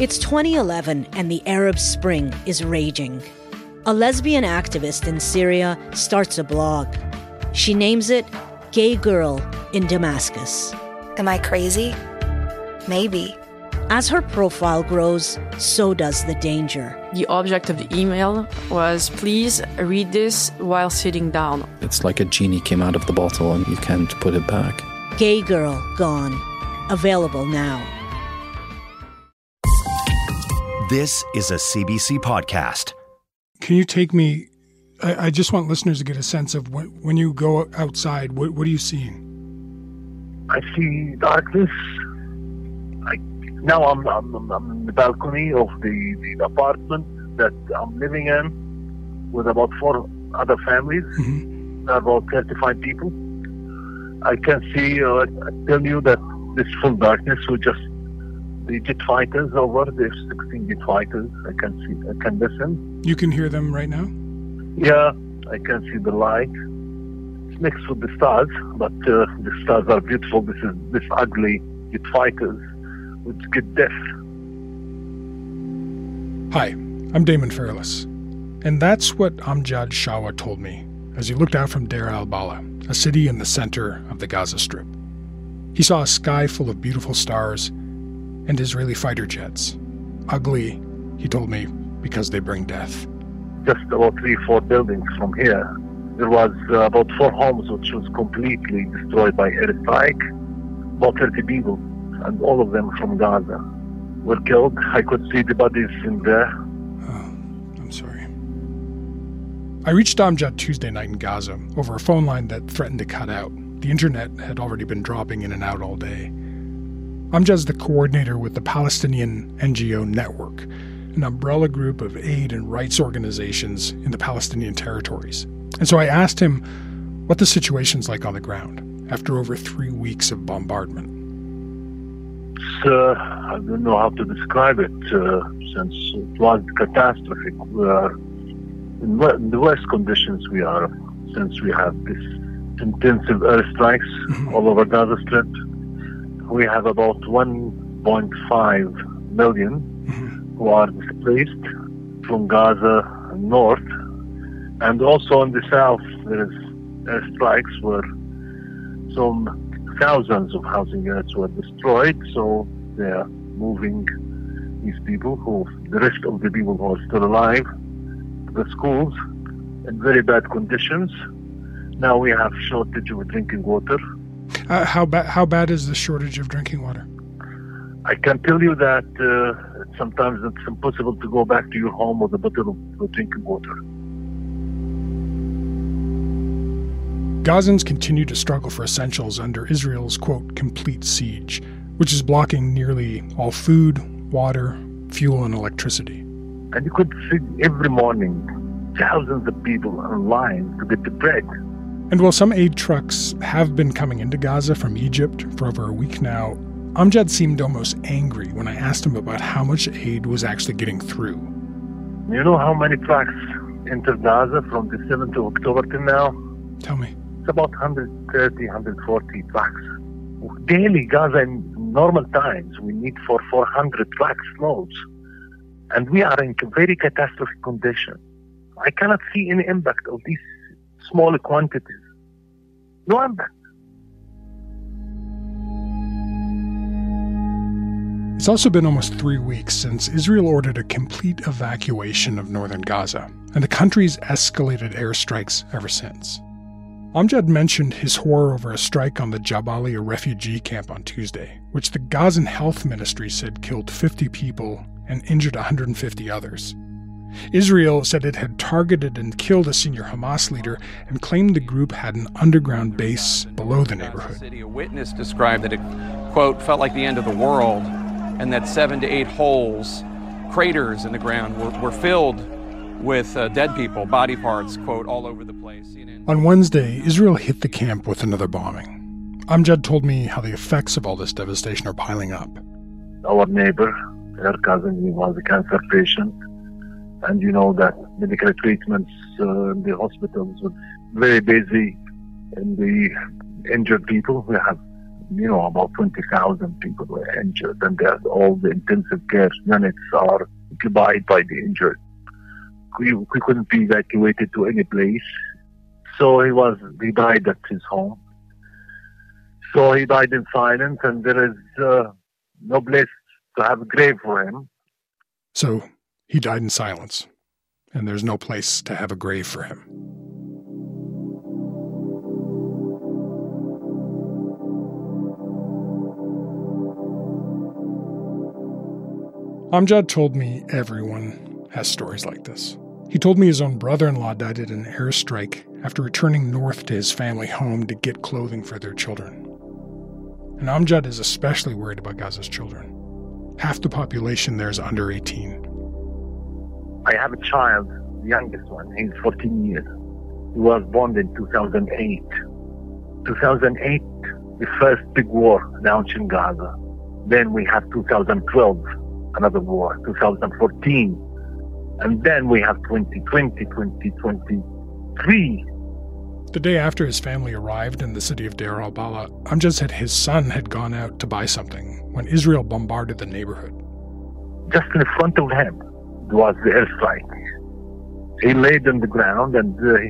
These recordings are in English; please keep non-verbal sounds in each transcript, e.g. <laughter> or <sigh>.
It's 2011 and the Arab Spring is raging. A lesbian activist in Syria starts a blog. She names it Gay Girl in Damascus. Am I crazy? Maybe. As her profile grows, so does the danger. The object of the email was please read this while sitting down. It's like a genie came out of the bottle and you can't put it back. Gay Girl Gone. Available now. This is a CBC podcast. Can you take me? I, I just want listeners to get a sense of when, when you go outside, what, what are you seeing? I see darkness. I, now I'm, I'm, I'm in the balcony of the, the apartment that I'm living in with about four other families, Mm-hmm. about 35 people. I can see, uh, I tell you that this full darkness with just the jet fighters over, the F-16 jet fighters. I can see, I can listen. You can hear them right now? Yeah, I can see the light. It's next to the stars, but uh, the stars are beautiful. This is this ugly jet fighters which get death. Hi, I'm Damon Fairless. And that's what Amjad Shawa told me as he looked out from Deir al Balah, a city in the center of the Gaza Strip. He saw a sky full of beautiful stars and Israeli fighter jets. Ugly, he told me, because they bring death. Just about three, four buildings from here, there was uh, about four homes which was completely destroyed by airstrike. About 30 people, and all of them from Gaza, were killed. I could see the bodies in there. Oh, I'm sorry. I reached Amjad Tuesday night in Gaza over a phone line that threatened to cut out. The internet had already been dropping in and out all day. Amjad's the coordinator with the Palestinian NGO Network, an umbrella group of aid and rights organizations in the Palestinian territories. And so I asked him what the situation's like on the ground after over three weeks of bombardment. uh, I don't know how to describe it uh, since it was catastrophic. We are in, in the worst conditions we are since we have this intensive airstrikes all over Gaza Strip. We have about 1.5 million mm-hmm. who are displaced from Gaza north, and also in the south there is airstrikes where some thousands of housing units were destroyed, so they are moving these people who, the rest of the people who are still alive, to the schools in very bad conditions. Now we have shortage of drinking water. Uh, how, ba- how bad is the shortage of drinking water? I can tell you that uh, sometimes it's impossible to go back to your home with a bottle of drinking water. Gazans continue to struggle for essentials under Israel's, quote, complete siege, which is blocking nearly all food, water, fuel, and electricity. And you could see every morning thousands of people in line to get the bread. And while some aid trucks have been coming into Gaza from Egypt for over a week now, Amjad seemed almost angry when I asked him about how much aid was actually getting through. You know how many trucks entered Gaza from the 7th of October till now? Tell me. It's about 130, 140 trucks. Daily, Gaza in normal times, we need for 400 trucks loads. And we are in very catastrophic condition. I cannot see any impact of these small quantities. No impact. It's also been almost three weeks since Israel ordered a complete evacuation of northern Gaza, and the country's escalated airstrikes ever since. Amjad mentioned his horror over a strike on the Jabalia refugee camp on Tuesday, which the Gazan health ministry said killed 50 people and injured 150 others. Israel said it had targeted and killed a senior Hamas leader and claimed the group had an underground base below the neighborhood. City, a witness described that it, quote, felt like the end of the world, and that seven to eight holes, craters in the ground, were, were filled with uh, dead people, body parts, quote, all over the place. CNN On Wednesday, Israel hit the camp with another bombing. Amjad told me how the effects of all this devastation are piling up. Our neighbor, her cousin, he was a cancer patient. And you know that medical treatments uh, in the hospitals were very busy. And the injured people, we have you know, about 20,000 people were injured, and all the intensive care units are occupied by the injured. We, we couldn't be evacuated to any place, so he was he died at his home. So he died in silence, and there is uh, no place to have a grave for him. So he died in silence, and there's no place to have a grave for him. Amjad told me everyone has stories like this. He told me his own brother in law died in an airstrike after returning north to his family home to get clothing for their children. And Amjad is especially worried about Gaza's children. Half the population there is under 18. I have a child, the youngest one, he's 14 years. He was born in 2008. 2008, the first big war launched in Gaza. Then we have 2012 another war, 2014. And then we have 2020, 2023. The day after his family arrived in the city of Deir al-Balah, Amjad said his son had gone out to buy something when Israel bombarded the neighborhood. Just in front of him was the airstrike. He laid on the ground and uh,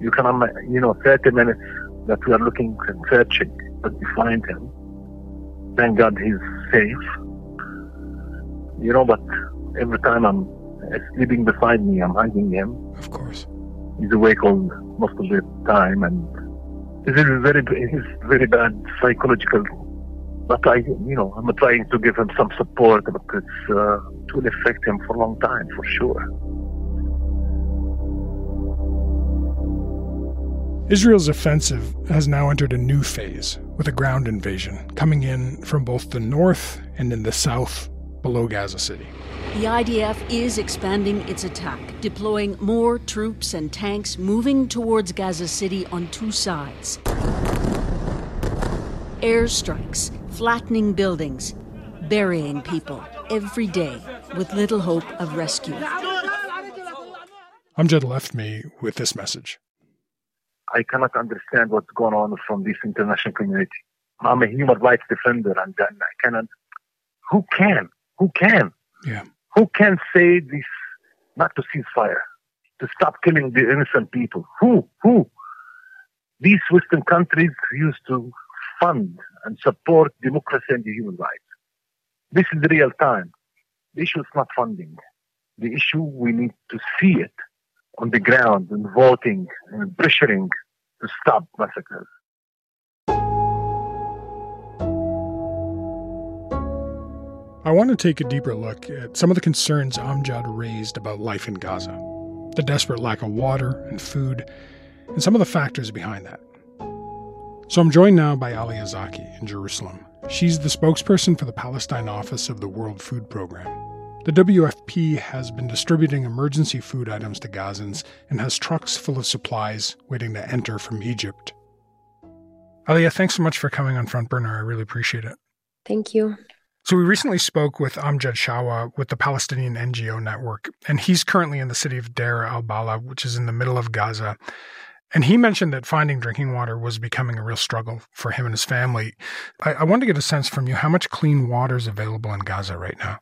you can, you know, 30 minutes that we are looking and searching, but we find him. Thank God he's safe you know, but every time I'm sleeping beside me, I'm hugging him. Of course. He's awake all most of the time, and it's very, it's very bad psychological. But I, you know, I'm trying to give him some support, but it's uh, it will affect him for a long time, for sure. Israel's offensive has now entered a new phase with a ground invasion coming in from both the north and in the south below Gaza City. The IDF is expanding its attack, deploying more troops and tanks moving towards Gaza City on two sides. Airstrikes, flattening buildings, burying people every day with little hope of rescue. Amjad left me with this message. I cannot understand what's going on from this international community. I'm a human rights defender, and I cannot. Who can? Who can? Yeah. Who can say this not to cease fire, to stop killing the innocent people? Who? Who? These Western countries used to fund and support democracy and human rights. This is real time. The issue is not funding. The issue we need to see it on the ground and voting and pressuring to stop massacres. I want to take a deeper look at some of the concerns Amjad raised about life in Gaza, the desperate lack of water and food, and some of the factors behind that. So I'm joined now by Alia Zaki in Jerusalem. She's the spokesperson for the Palestine office of the World Food Program. The WFP has been distributing emergency food items to Gazans and has trucks full of supplies waiting to enter from Egypt. Alia, thanks so much for coming on Front Burner. I really appreciate it. Thank you. So we recently spoke with Amjad Shawa with the Palestinian NGO Network, and he's currently in the city of Deir al Balah, which is in the middle of Gaza. And he mentioned that finding drinking water was becoming a real struggle for him and his family. I, I wanted to get a sense from you how much clean water is available in Gaza right now.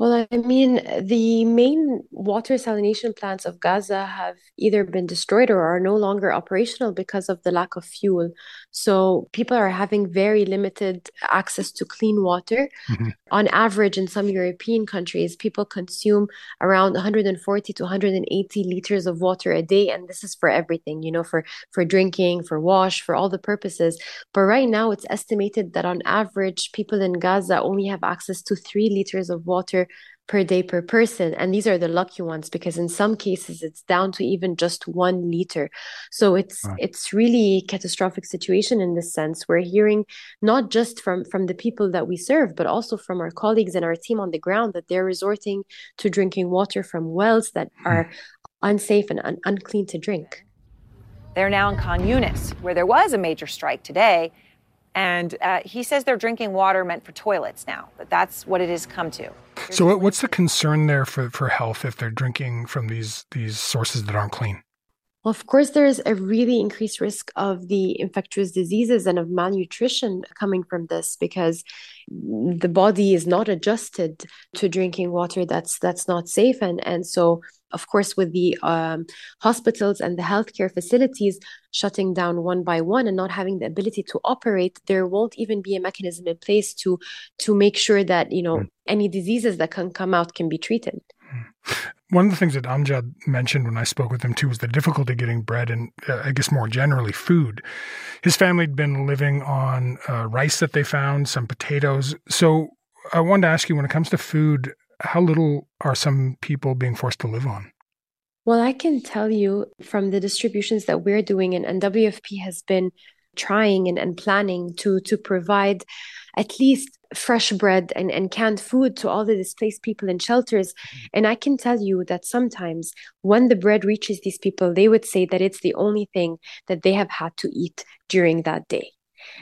Well, I mean, the main water salination plants of Gaza have either been destroyed or are no longer operational because of the lack of fuel. So people are having very limited access to clean water. Mm-hmm. On average, in some European countries, people consume around 140 to 180 liters of water a day, and this is for everything, you know, for for drinking, for wash, for all the purposes. But right now, it's estimated that on average, people in Gaza only have access to three liters of water per day per person and these are the lucky ones because in some cases it's down to even just 1 liter so it's right. it's really catastrophic situation in this sense we're hearing not just from from the people that we serve but also from our colleagues and our team on the ground that they're resorting to drinking water from wells that hmm. are unsafe and un- unclean to drink they're now in Khan Yunis where there was a major strike today and uh, he says they're drinking water meant for toilets now, but that's what it has come to. so, what's the concern there for, for health if they're drinking from these these sources that aren't clean? Well, of course, there's a really increased risk of the infectious diseases and of malnutrition coming from this because the body is not adjusted to drinking water that's that's not safe, and and so of course, with the um, hospitals and the healthcare facilities shutting down one by one and not having the ability to operate, there won't even be a mechanism in place to to make sure that you know mm. any diseases that can come out can be treated. Hmm. One of the things that Amjad mentioned when I spoke with him too was the difficulty getting bread and uh, I guess more generally food. His family had been living on uh, rice that they found, some potatoes. So I wanted to ask you when it comes to food, how little are some people being forced to live on? Well, I can tell you from the distributions that we're doing, and, and WFP has been trying and, and planning to to provide at least fresh bread and, and canned food to all the displaced people in shelters. Mm. And I can tell you that sometimes when the bread reaches these people, they would say that it's the only thing that they have had to eat during that day.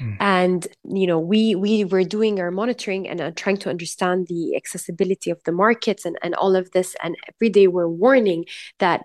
Mm. And you know, we we were doing our monitoring and uh, trying to understand the accessibility of the markets and and all of this. And every day we're warning that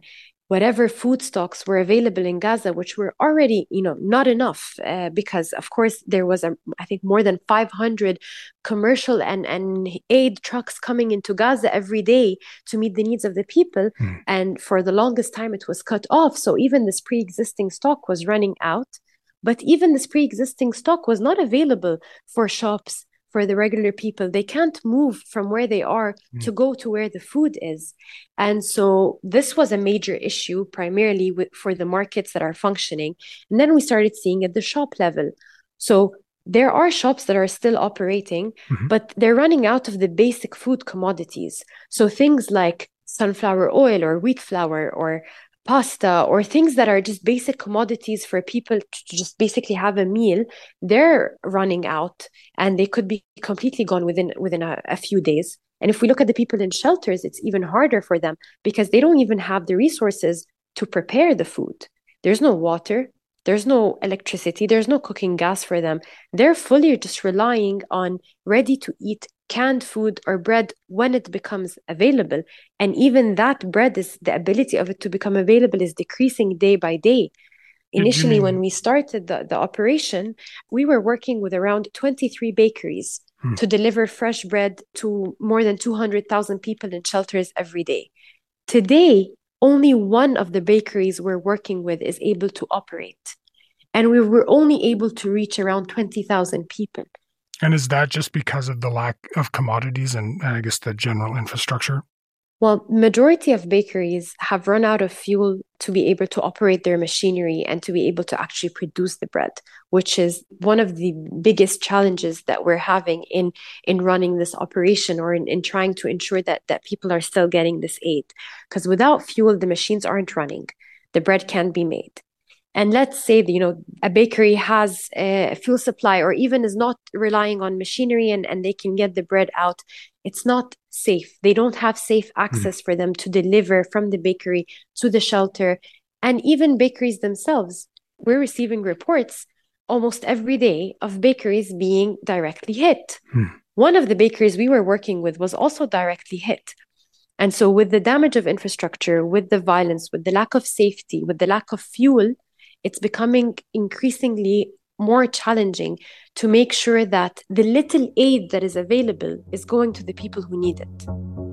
whatever food stocks were available in Gaza, which were already, you know, not enough, uh, because of course there was, a, I think, more than 500 commercial and, and aid trucks coming into Gaza every day to meet the needs of the people. Mm. And for the longest time, it was cut off. So even this pre existing stock was running out. But even this pre existing stock was not available for shops for the regular people. They can't move from where they are mm. to go to where the food is. And so this was a major issue, primarily with, for the markets that are functioning. And then we started seeing at the shop level. So there are shops that are still operating, mm-hmm. but they're running out of the basic food commodities. So things like sunflower oil or wheat flour or pasta or things that are just basic commodities for people to just basically have a meal they're running out and they could be completely gone within within a, a, few days. And if we look at the people in shelters it's even harder for them because they don't even have the resources to prepare the food. There's no water there's no electricity there's no cooking gas for them. They're fully just relying on ready to eat canned food or bread when it becomes available. And even that bread is the ability of it to become available is decreasing day by day. Initially when we started the, the operation we were working with around 23 bakeries hmm. to deliver fresh bread to more than 200,000 people in shelters every day. Today only one of the bakeries we're working with is able to operate. And we were only able to reach around 20,000 people and is that just because of the lack of commodities and, I guess the general infrastructure? Well, majority of bakeries have run out of fuel to be able to operate their machinery and to be able to actually produce the bread, which is one of the biggest challenges that we're having in in running this operation or in, in trying to ensure that that people are still getting this aid. Because without fuel, the machines aren't running. The bread can't be made and let's say that, you know a bakery has a fuel supply or even is not relying on machinery and, and they can get the bread out it's not safe they don't have safe hmm. access mm. for them to deliver from the bakery to the shelter and even bakeries themselves we're receiving reports almost every day of bakeries being directly hit mm. one of the bakeries we were working with was also directly hit and so, with the damage of infrastructure, with the violence, with the lack of safety, with the lack of fuel, it's becoming increasingly more challenging to make sure that the little aid that is available is going to the people who need it.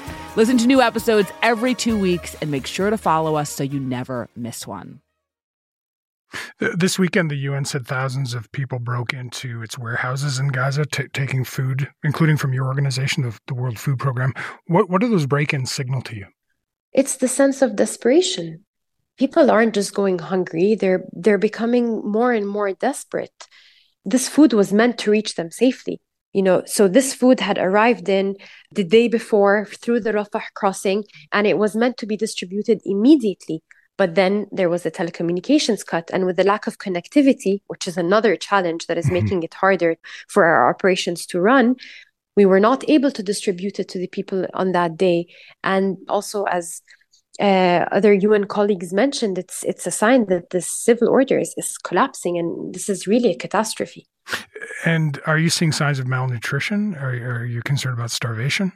Listen to new episodes every two weeks and make sure to follow us so you never miss one. This weekend, the UN said thousands of people broke into its warehouses in Gaza, t- taking food, including from your organization, the, the World Food Program. What, what do those break ins signal to you? It's the sense of desperation. People aren't just going hungry, they're they're becoming more and more desperate. This food was meant to reach them safely. You know, so this food had arrived in the day before through the Rafah crossing and it was meant to be distributed immediately. But then there was a telecommunications cut. And with the lack of connectivity, which is another challenge that is mm-hmm. making it harder for our operations to run, we were not able to distribute it to the people on that day. And also, as uh, other UN colleagues mentioned, it's it's a sign that the civil order is, is collapsing, and this is really a catastrophe. And are you seeing signs of malnutrition? Are, are you concerned about starvation?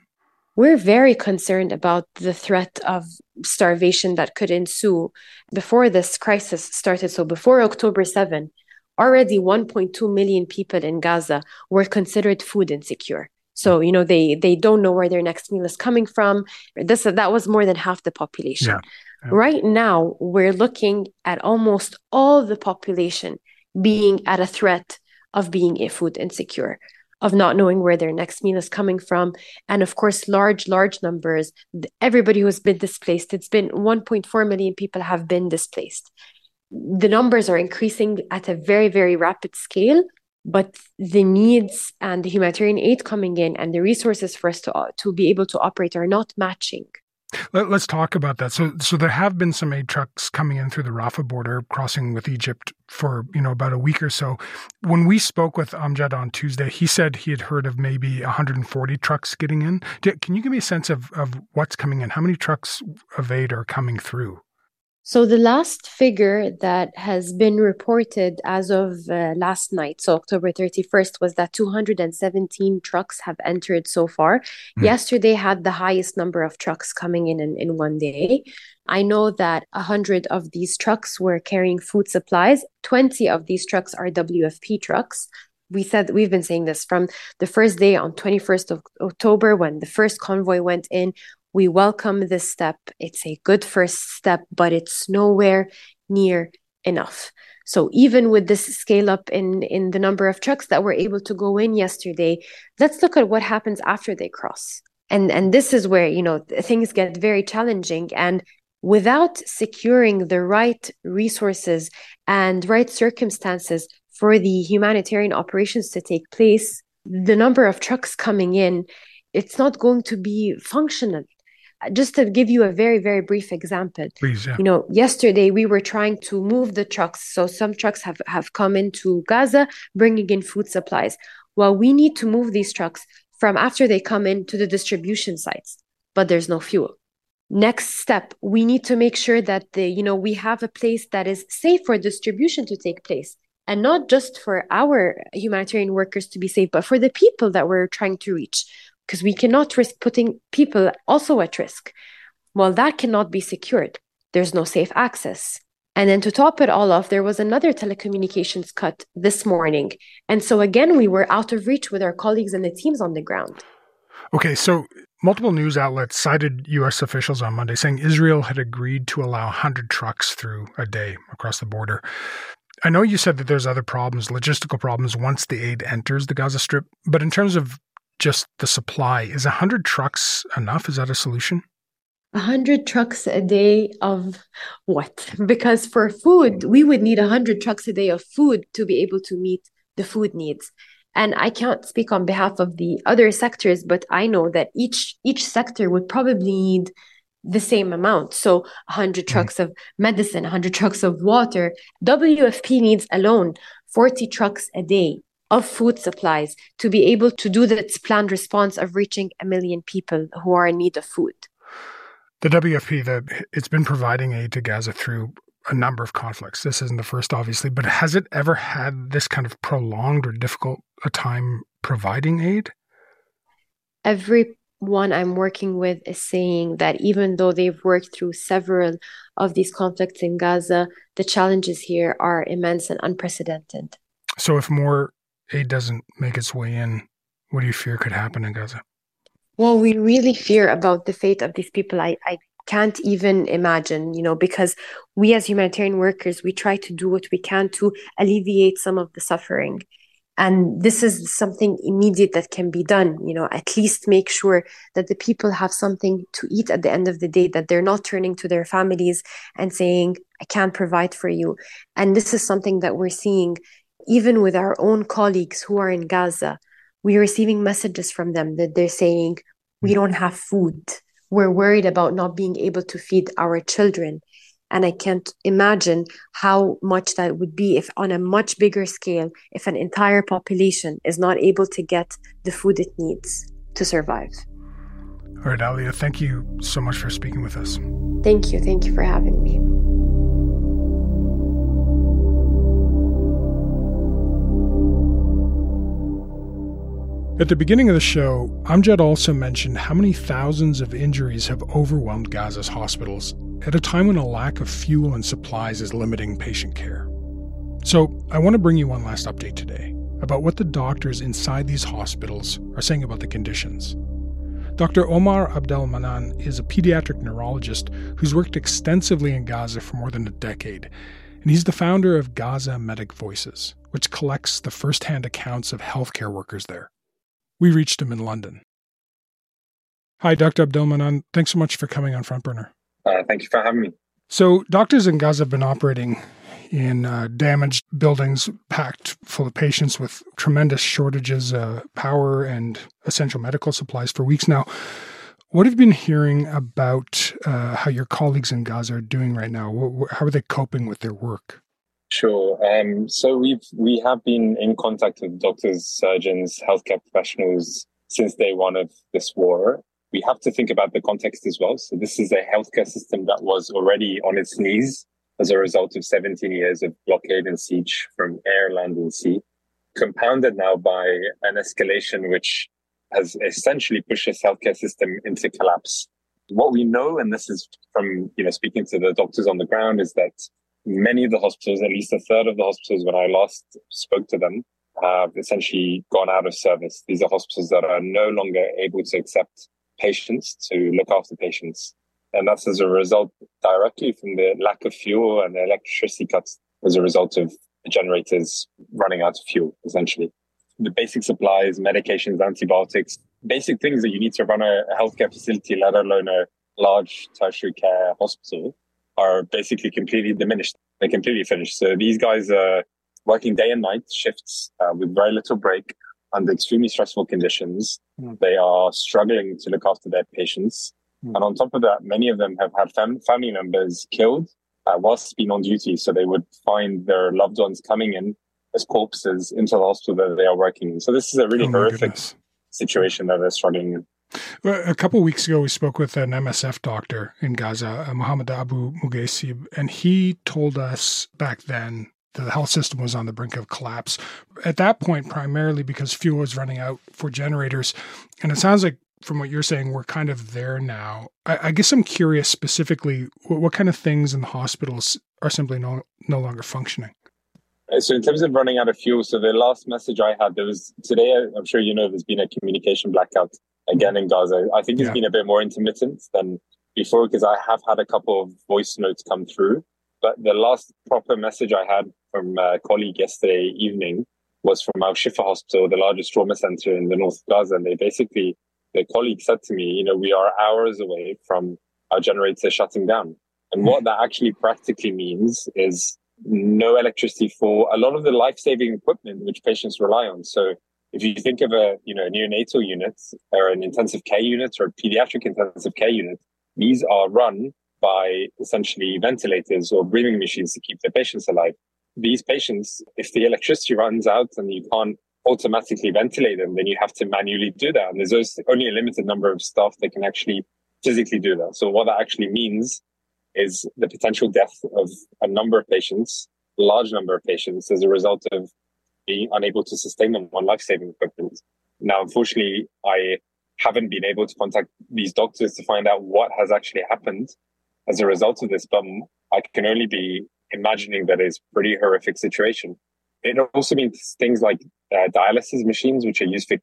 We're very concerned about the threat of starvation that could ensue before this crisis started. So, before October 7, already 1.2 million people in Gaza were considered food insecure. So, you know, they they don't know where their next meal is coming from. This that was more than half the population. Yeah. Yeah. Right now, we're looking at almost all the population being at a threat of being food insecure of not knowing where their next meal is coming from. And of course, large, large numbers, everybody who's been displaced, it's been 1.4 million people have been displaced. The numbers are increasing at a very, very rapid scale, but the needs and the humanitarian aid coming in and the resources for us to, uh, to be able to operate are not matching. Let, us talk about that. So, so there have been some aid trucks coming in through the Rafah border, crossing with Egypt for you know about a week or so. When we spoke with Amjad on Tuesday, he said he had heard of maybe 140 trucks getting in. Can you give me a sense of of what's coming in? How many trucks of aid are coming through? So the last figure that has been reported as of uh, last night, so October 31st, was that 217 trucks have entered so far. Mm. Yesterday had the highest number of trucks coming in, in in one day. I know that 100 of these trucks were carrying food supplies. 20 of these trucks are WFP trucks. We said we've been saying this from the first day on 21st of October when the first convoy went in we welcome this step. It's a good first step, but it's nowhere near enough. So even with this scale up in in the number of trucks that were able to go in yesterday, let's look at what happens after they cross. And and this is where, you know, things get very challenging and without securing the right resources and right circumstances for the humanitarian operations to take place, the number of trucks coming in, it's not going to be functional just to give you a very very brief example. Please, yeah. you know yesterday we were trying to move the trucks. So some trucks have have come into gaza bringing in food supplies. Well we need to move these trucks from after they come in to the distribution sites but there's no fuel. Next step we need to make sure that the you know we have a place that is safe for distribution to take place and not just for our humanitarian workers to be safe but for the people that we're trying to reach because we cannot risk putting people also at risk. Well, that cannot be secured. There's no safe access. And then to top it all off, there was another telecommunications cut this morning. And so again, we were out of reach with our colleagues and the teams on the ground. Okay, so multiple news outlets cited U.S. officials on Monday saying Israel had agreed to allow 100 trucks through a day across the border. I know you said that there's other problems, logistical problems, once the aid enters the Gaza Strip, but in terms of just the supply. Is 100 trucks enough? Is that a solution? 100 trucks a day of what? <laughs> Because for food, we would need 100 trucks a day of food to be able to meet the food needs. And I can't speak on behalf of the other sectors, but I know that each each sector would probably need the same amount. So 100 mm. trucks of medicine, 100 trucks of water. WFP needs alone 40 trucks a day of food supplies to be able to do its planned response of reaching a million people who are in need of food. The WFP, the, it's been providing aid to Gaza through a number of conflicts. This isn't the first, obviously, but has it ever had this kind of prolonged or difficult a time providing aid? Everyone I'm working with is saying that even though they've worked through several of these conflicts in Gaza, the challenges here are immense and unprecedented. So, if more aid doesn't make its way in, what do you fear could happen in Gaza? Well, we really fear about the fate of these people. I, I can't even imagine, you know, because we as humanitarian workers, we try to do what we can to alleviate some of the suffering. and this is something immediate that can be done you know at least make sure that the people have something to eat at the end of the day that they're not turning to their families and saying i can't provide for you and this is something that we're seeing even with our own colleagues who are in gaza we're receiving messages from them that they're saying we mm. don't have food we're worried about not being able to feed our children and I can't imagine how much that would be if, on a much bigger scale, if an entire population is not able to get the food it needs to survive. All right, Alia, thank you so much for speaking with us. Thank you. Thank you for having me. At the beginning of the show, Amjad also mentioned how many thousands of injuries have overwhelmed Gaza's hospitals at a time when a lack of fuel and supplies is limiting patient care. So, I want to bring you one last update today about what the doctors inside these hospitals are saying about the conditions. Dr. Omar Abdel-Mannan is a pediatric neurologist who's worked extensively in Gaza for more than a decade, and he's the founder of Gaza Medic Voices, which collects the first-hand accounts of healthcare workers there. We reached him in London. Hi, Dr. Abdel-Mannan. Thanks so much for coming on Front Burner. Uh, thank you for having me. So, doctors in Gaza have been operating in uh, damaged buildings packed full of patients with tremendous shortages of power and essential medical supplies for weeks now. What have you been hearing about uh, how your colleagues in Gaza are doing right now? How are they coping with their work? Sure. Um, so we've we have been in contact with doctors, surgeons, healthcare professionals since day one of this war. We have to think about the context as well. So this is a healthcare system that was already on its knees as a result of 17 years of blockade and siege from air, land, and sea, compounded now by an escalation which has essentially pushed this healthcare system into collapse. What we know, and this is from you know speaking to the doctors on the ground, is that many of the hospitals, at least a third of the hospitals when I last spoke to them, have essentially gone out of service. These are hospitals that are no longer able to accept patients, to look after patients. And that's as a result directly from the lack of fuel and electricity cuts as a result of generators running out of fuel, essentially. The basic supplies, medications, antibiotics, basic things that you need to run a healthcare facility, let alone a large tertiary care hospital, are basically completely diminished. They're completely finished. So these guys are working day and night shifts uh, with very little break under extremely stressful conditions. Mm. They are struggling to look after their patients. Mm. And on top of that, many of them have had fam- family members killed uh, whilst being on duty. So they would find their loved ones coming in as corpses into the hospital that they are working in. So this is a really oh horrific goodness. situation that they're struggling in. A couple weeks ago, we spoke with an MSF doctor in Gaza, uh, Mohammed Abu Mughaisib, and he told us back then the health system was on the brink of collapse. At that point, primarily because fuel was running out for generators. And it sounds like, from what you're saying, we're kind of there now. I, I guess I'm curious specifically what, what, kind of things in the hospitals are simply no, no longer functioning. Uh, so, in terms of running out of fuel, so the last message I had, there was today, I'm sure you know, there's been a communication blackout again in Gaza. I think it's yeah. been a bit more intermittent than before because I have had a couple of voice notes come through. But the last proper message I had from a colleague yesterday evening was from Al Shifa Hospital, the largest trauma center in the north of Gaza. And they basically, their colleague said to me, you know, we are hours away from our generator shutting down. And what that actually practically means is no electricity for a lot of the life-saving equipment which patients rely on. So if you think of a, you know, neonatal unit or an intensive care unit or a pediatric intensive care unit, these are run by essentially ventilators or breathing machines to keep the patients alive these patients, if the electricity runs out and you can't automatically ventilate them, then you have to manually do that. And there's only a limited number of staff that can actually physically do that. So what that actually means is the potential death of a number of patients, a large number of patients as a result of being unable to sustain them on life-saving equipment. Now, unfortunately, I haven't been able to contact these doctors to find out what has actually happened as a result of this, but I can only be imagining that is pretty horrific situation. It also means things like uh, dialysis machines, which are used for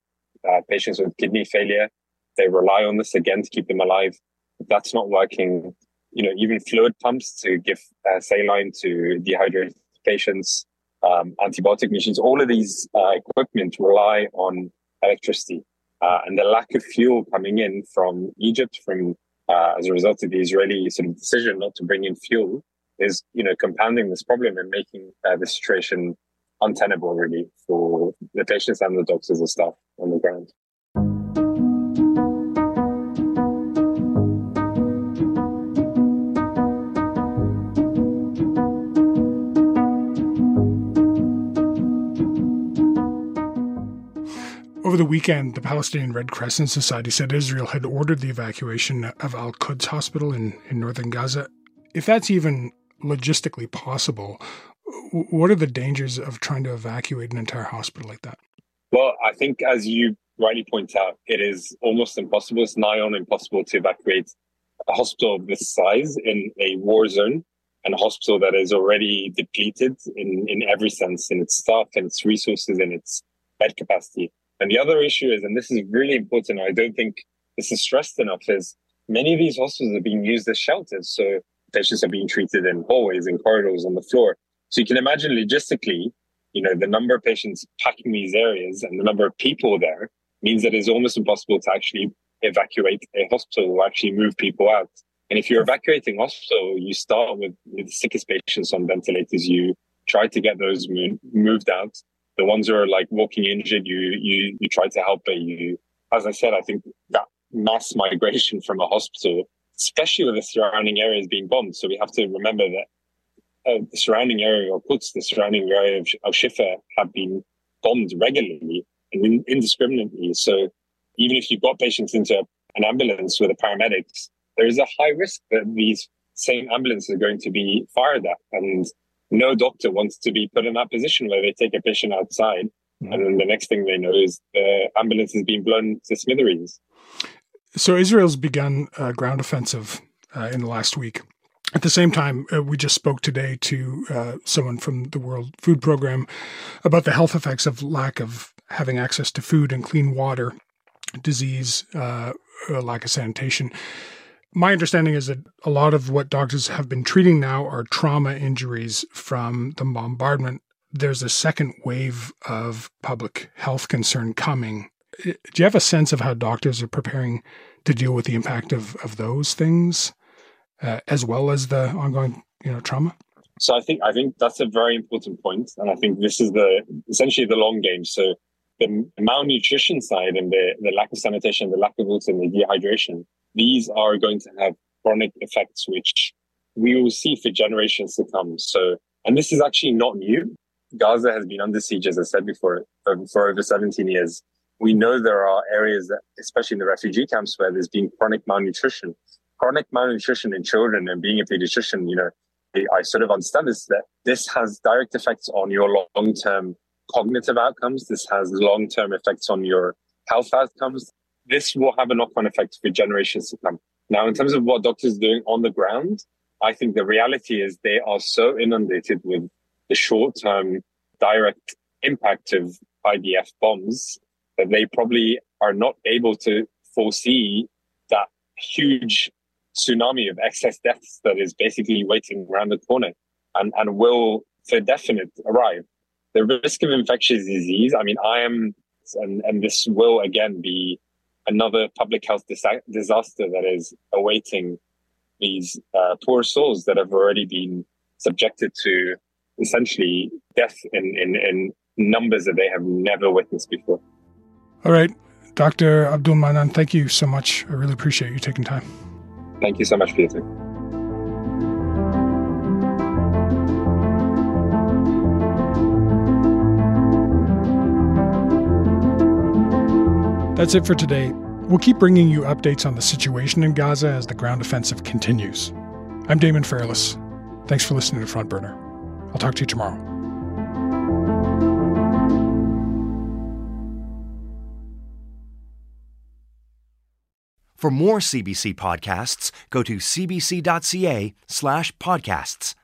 uh, patients with kidney failure. They rely on this again to keep them alive. If that's not working, you know, even fluid pumps to give uh, saline to dehydrated patients. Um, antibiotic machines. All of these uh, equipment rely on electricity. Uh, and the lack of fuel coming in from Egypt, from uh, as a result of the Israeli sort of decision not to bring in fuel, is you know compounding this problem and making uh, the situation untenable really for the patients and the doctors and staff on the ground. Over the weekend, the Palestinian Red Crescent Society said Israel had ordered the evacuation of Al Quds Hospital in, in northern Gaza. If that's even logistically possible, what are the dangers of trying to evacuate an entire hospital like that? Well, I think as you rightly point out, it is almost impossible. It's nigh on impossible to evacuate a hospital of this size in a war zone and a hospital that is already depleted in, in every sense, in its staff and its resources and its bed capacity. And the other issue is, and this is really important, I don't think this is stressed enough, is many of these hospitals are being used as shelters. So patients are being treated in hallways and corridors on the floor. So you can imagine logistically, you know, the number of patients packing these areas and the number of people there means that it's almost impossible to actually evacuate a hospital or actually move people out. And if you're evacuating hospital, you start with, with the sickest patients on ventilators. You try to get those moved out. The ones who are like walking injured, you you you try to help. But you, as I said, I think that mass <laughs> migration from a hospital especially with the surrounding areas being bombed. So we have to remember that uh, the surrounding area of Quds, the surrounding area of Al Shifa have been bombed regularly and indiscriminately. So even if you've got patients into an ambulance with the paramedics, there is a high risk that these same ambulances are going to be fired at. And no doctor wants to be put in that position where they take a patient outside mm-hmm. and then the next thing they know is the ambulance is being blown to smithereens. So Israel's begun a ground offensive uh, in the last week. At the same time, uh, we just spoke today to uh, someone from the World Food Program about the health effects of lack of having access to food and clean water, disease, uh, lack of sanitation. My understanding is that a lot of what doctors have been treating now are trauma injuries from the bombardment. There's a second wave of public health concern coming. Do you have a sense of how doctors are preparing to deal with the impact of, of those things uh, as well as the ongoing you know trauma? So i think i think that's a very important point and i think this is the essentially the long game. So the malnutrition side and the, the lack of sanitation the lack of water and the dehydration these are going to have chronic effects which we will see for generations to come so and this is actually not new gaza has been under siege as i said before for, for over 17 years we know there are areas that, especially in the refugee camps, where there's been chronic malnutrition. Chronic malnutrition in children and being a pediatrician, you know, I sort of understand this that this has direct effects on your long term cognitive outcomes. This has long term effects on your health outcomes. This will have a knock on effect for generations to come. Now, in terms of what doctors are doing on the ground, I think the reality is they are so inundated with the short term direct impact of IDF bombs that they probably are not able to foresee that huge tsunami of excess deaths that is basically waiting around the corner and, and will for definite arrive. The risk of infectious disease, I mean, I am, and, and this will again be another public health dis- disaster that is awaiting these uh, poor souls that have already been subjected to essentially death in, in, in numbers that they have never witnessed before. All right, Dr. Abdel-Mannan, thank you so much. I really appreciate you taking time. Thank you so much, Peter. That's it for today. We'll keep bringing you updates on the situation in Gaza as the ground offensive continues. I'm Damon Fairless. Thanks for listening to Front Burner. I'll talk to you tomorrow. For more CBC podcasts, go to cbc.ca slash podcasts.